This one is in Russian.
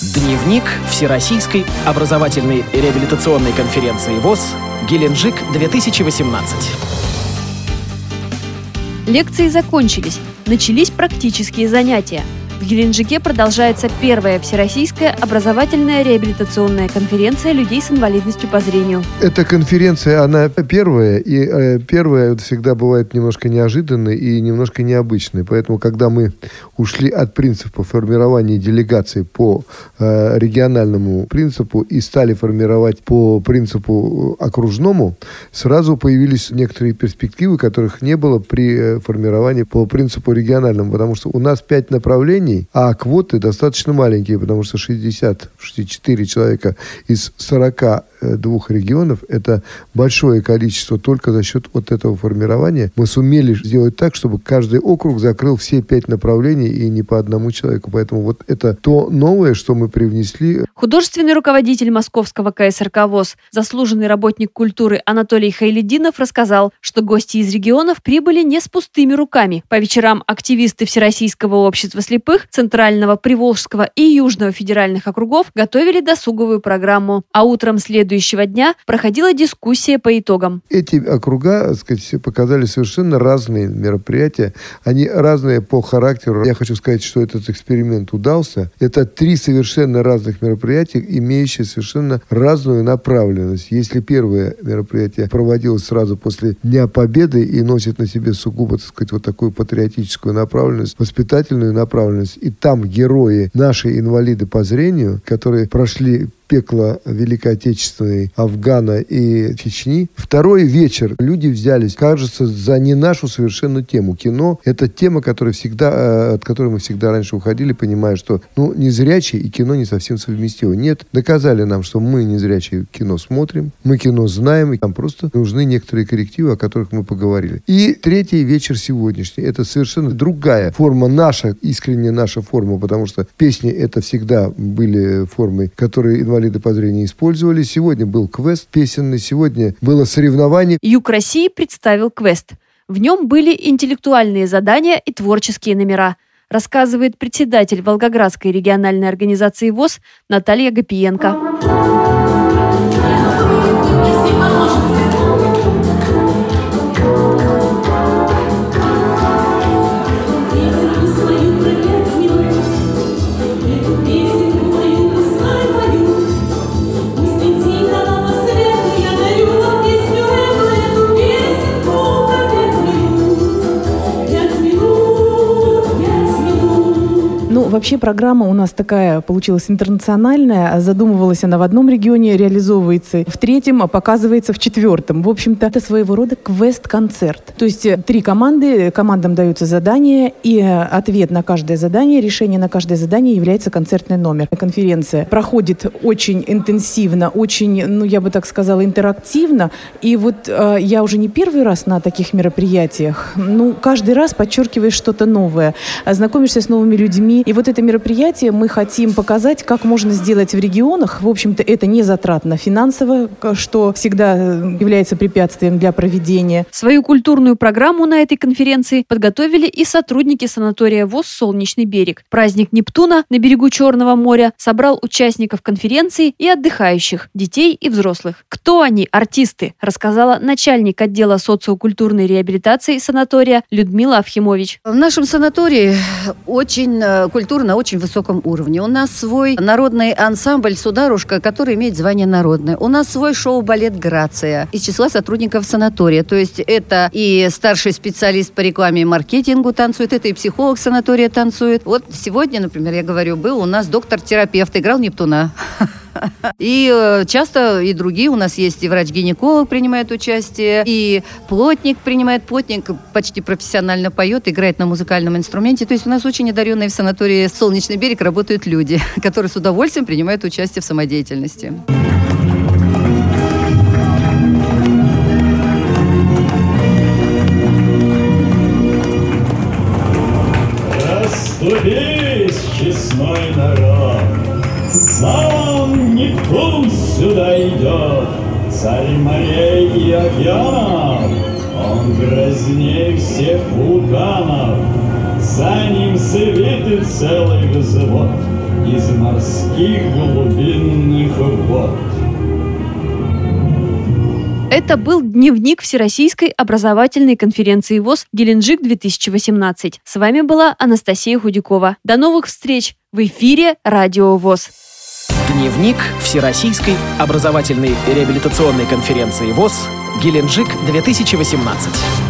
Дневник Всероссийской образовательной реабилитационной конференции ВОЗ «Геленджик 2018». Лекции закончились, начались практические занятия – в Геленджике продолжается первая всероссийская образовательная реабилитационная конференция людей с инвалидностью по зрению. Эта конференция, она первая, и э, первая всегда бывает немножко неожиданной и немножко необычной. Поэтому, когда мы ушли от принципа формирования делегаций по э, региональному принципу и стали формировать по принципу окружному, сразу появились некоторые перспективы, которых не было при э, формировании по принципу региональному, потому что у нас пять направлений, компаний, а квоты достаточно маленькие, потому что 60-64 человека из 40 двух регионов, это большое количество только за счет вот этого формирования. Мы сумели сделать так, чтобы каждый округ закрыл все пять направлений и не по одному человеку. Поэтому вот это то новое, что мы привнесли. Художественный руководитель московского КСРК ВОЗ, заслуженный работник культуры Анатолий Хайлединов рассказал, что гости из регионов прибыли не с пустыми руками. По вечерам активисты Всероссийского общества слепых, Центрального, Приволжского и Южного федеральных округов готовили досуговую программу. А утром следующего следующего дня проходила дискуссия по итогам. Эти округа, так сказать, показали совершенно разные мероприятия. Они разные по характеру. Я хочу сказать, что этот эксперимент удался. Это три совершенно разных мероприятия, имеющие совершенно разную направленность. Если первое мероприятие проводилось сразу после Дня Победы и носит на себе сугубо, так сказать, вот такую патриотическую направленность, воспитательную направленность, и там герои, наши инвалиды по зрению, которые прошли пекла Великой Отечественной, Афгана и Чечни. Второй вечер люди взялись, кажется, за не нашу совершенно тему. Кино – это тема, которая всегда, э, от которой мы всегда раньше уходили, понимая, что ну, незрячие и кино не совсем совместимы. Нет, доказали нам, что мы незрячие кино смотрим, мы кино знаем, и нам просто нужны некоторые коррективы, о которых мы поговорили. И третий вечер сегодняшний – это совершенно другая форма, наша, искренняя наша форма, потому что песни – это всегда были формы, которые инвалиды инвалиды по зрению использовали. Сегодня был квест песенный, сегодня было соревнование. Юг России представил квест. В нем были интеллектуальные задания и творческие номера – рассказывает председатель Волгоградской региональной организации ВОЗ Наталья Гапиенко. Вообще программа у нас такая получилась интернациональная. Задумывалась она в одном регионе, реализовывается в третьем, а показывается в четвертом. В общем-то, это своего рода квест-концерт. То есть э, три команды, командам даются задания, и э, ответ на каждое задание, решение на каждое задание является концертный номер. Конференция проходит очень интенсивно, очень, ну, я бы так сказала, интерактивно. И вот э, я уже не первый раз на таких мероприятиях. Ну, каждый раз подчеркиваешь что-то новое, знакомишься с новыми людьми. И вот это мероприятие мы хотим показать, как можно сделать в регионах. В общем-то, это не затратно финансово, что всегда э, является препятствием для проведения. Свою культурную программу на этой конференции подготовили и сотрудники санатория ВОЗ «Солнечный берег». Праздник Нептуна на берегу Черного моря собрал участников конференции и отдыхающих, детей и взрослых. Кто они, артисты, рассказала начальник отдела социокультурной реабилитации санатория Людмила Авхимович. В нашем санатории очень э, культурно культура на очень высоком уровне. У нас свой народный ансамбль «Сударушка», который имеет звание народное. У нас свой шоу-балет «Грация» из числа сотрудников санатория. То есть это и старший специалист по рекламе и маркетингу танцует, это и психолог санатория танцует. Вот сегодня, например, я говорю, был у нас доктор-терапевт, играл Нептуна. И э, часто и другие у нас есть, и врач-гинеколог принимает участие, и плотник принимает, плотник почти профессионально поет, играет на музыкальном инструменте. То есть у нас очень одаренные в санатории «Солнечный берег» работают люди, которые с удовольствием принимают участие в самодеятельности. Расступись, честной народ, сам Идет, Царь морей и океанов, Он грознее всех вулканов, За ним свитый целый взвод, из морских глубинных вод. Это был дневник Всероссийской образовательной конференции ВОЗ «Геленджик-2018». С вами была Анастасия Худякова. До новых встреч в эфире «Радио ВОЗ». Дневник Всероссийской образовательной реабилитационной конференции ВОЗ «Геленджик-2018».